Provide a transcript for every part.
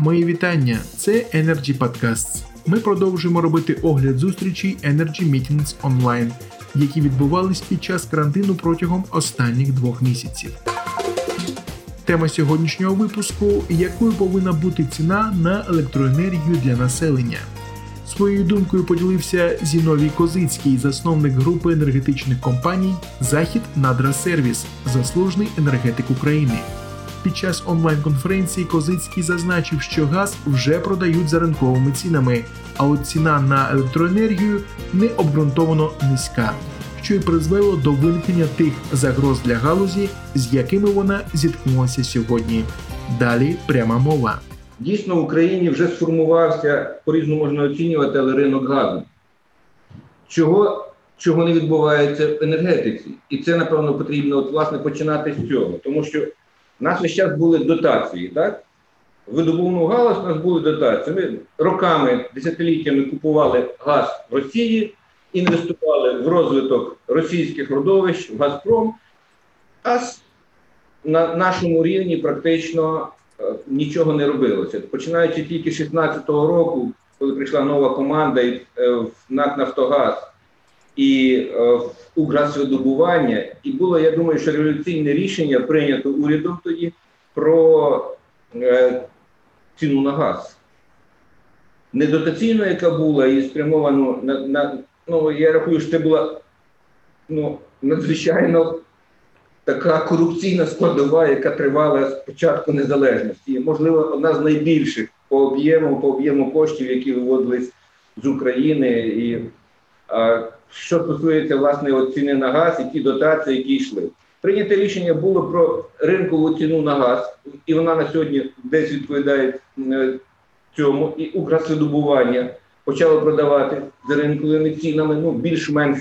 Мої вітання. Це Energy Podcasts. Ми продовжуємо робити огляд зустрічей Energy Meetings онлайн, які відбувались під час карантину протягом останніх двох місяців. Тема сьогоднішнього випуску якою повинна бути ціна на електроенергію для населення. Своєю думкою поділився Зіновій Козицький, засновник групи енергетичних компаній Захід Надра Сервіс, заслужений енергетик України. Під час онлайн-конференції Козицький зазначив, що газ вже продають за ринковими цінами, а от ціна на електроенергію не обґрунтовано низька, що й призвело до виникнення тих загроз для галузі, з якими вона зіткнулася сьогодні. Далі пряма мова. Дійсно, в Україні вже сформувався, по-різному можна оцінювати, але ринок газу. Чого чого не відбувається в енергетиці? І це, напевно, потрібно от, власне, починати з цього. Тому що в нас весь час були дотації, так? Видобувну галузь у нас були дотації. Ми роками, десятиліттями купували газ в Росії, інвестували в розвиток російських родовищ, в Газпром, а на нашому рівні практично е, нічого не робилося. Починаючи тільки 2016 року, коли прийшла нова команда е, в НАК Нафтогаз і е, в Укргазвидобування, і було, я думаю, що революційне рішення прийнято урядом тоді про е, ціну на газ. Не дотаційну, яка була, і спрямовано на, на ну я рахую, що це була ну, надзвичайно така корупційна складова, яка тривала з початку незалежності. І, можливо, одна з найбільших по об'єму, по об'єму коштів, які виводились з України. І що стосується власне ціни на газ і ті дотації, які йшли. Прийняте рішення було про ринкову ціну на газ, і вона на сьогодні десь відповідає е, цьому. І Укргазвидобування почало продавати за ринковими цінами, ну більш-менш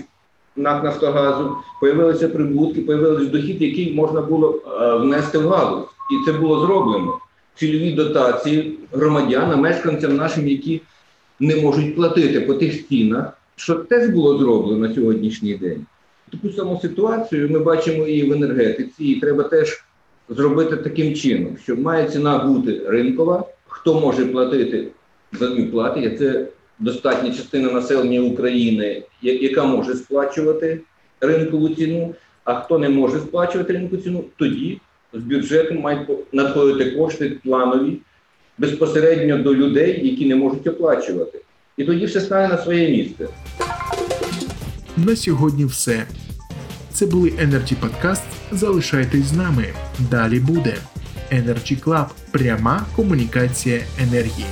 НАК Нафтогазу, появилися прибутки, появився дохід, який можна було е, внести в галузь. І це було зроблено. Цільові дотації громадянам, мешканцям нашим, які не можуть платити по тих цінах що теж було зроблено на сьогоднішній день. Таку саму ситуацію ми бачимо і в енергетиці, і треба теж зробити таким чином, що має ціна бути ринкова, хто може платити за ню плати, це достатня частина населення України, яка може сплачувати ринкову ціну, а хто не може сплачувати ринкову ціну, тоді з бюджету мають надходити кошти планові безпосередньо до людей, які не можуть оплачувати. І тоді все стане на своє місце. На сьогодні все. Це були Energy Podcast. Залишайтесь з нами. Далі буде Energy Club. Пряма комунікація енергії.